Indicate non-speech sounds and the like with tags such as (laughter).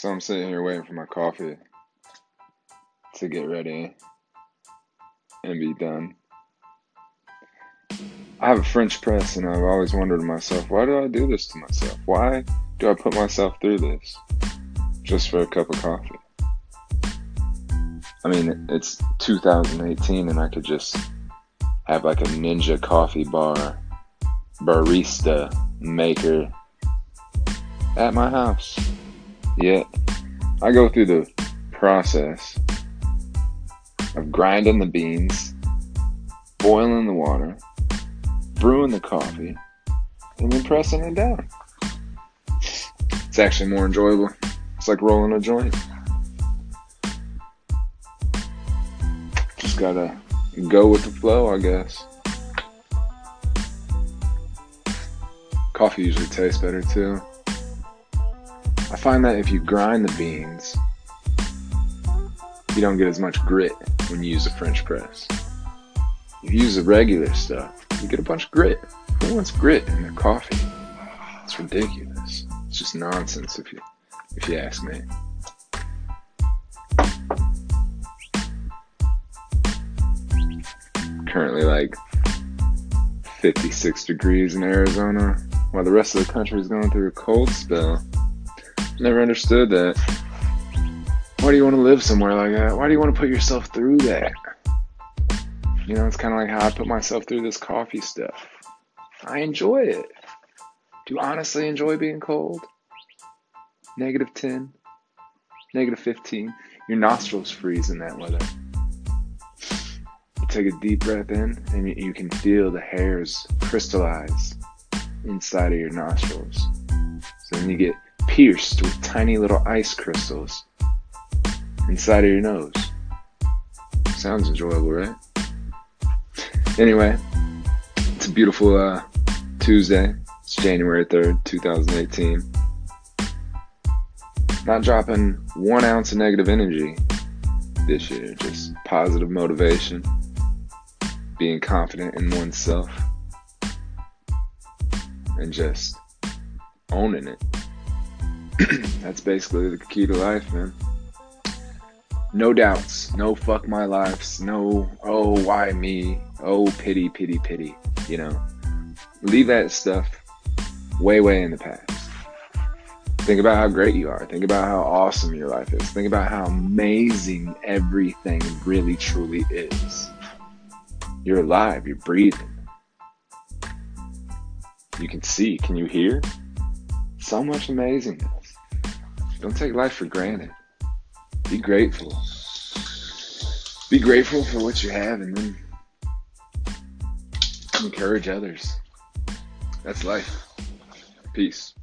So I'm sitting here waiting for my coffee to get ready and be done. I have a French press, and I've always wondered to myself, why do I do this to myself? Why do I put myself through this just for a cup of coffee? I mean, it's 2018, and I could just have like a ninja coffee bar barista maker at my house. Yet, I go through the process of grinding the beans, boiling the water, brewing the coffee, and then pressing it down. It's actually more enjoyable. It's like rolling a joint. Just gotta go with the flow, I guess. Coffee usually tastes better too. I find that if you grind the beans, you don't get as much grit when you use a French press. If you use the regular stuff, you get a bunch of grit. Who wants grit in their coffee? It's ridiculous. It's just nonsense if you if you ask me. Currently like 56 degrees in Arizona, while the rest of the country is going through a cold spell. Never understood that. Why do you want to live somewhere like that? Why do you want to put yourself through that? You know, it's kind of like how I put myself through this coffee stuff. I enjoy it. Do you honestly enjoy being cold? Negative 10, negative 15. Your nostrils freeze in that weather. You take a deep breath in, and you, can feel the hairs crystallize inside of your nostrils. So then you get pierced with tiny little ice crystals inside of your nose. Sounds enjoyable, right? Anyway, it's a beautiful uh, Tuesday. It's January 3rd, 2018. Not dropping one ounce of negative energy this year, just positive motivation, being confident in oneself, and just owning it. (clears throat) That's basically the key to life, man. No doubts, no fuck my lives, no, oh, why me, oh, pity, pity, pity, you know. Leave that stuff way, way in the past. Think about how great you are. Think about how awesome your life is. Think about how amazing everything really, truly is. You're alive, you're breathing. You can see, can you hear? So much amazingness. Don't take life for granted. Be grateful. Be grateful for what you have and then encourage others. That's life. Peace.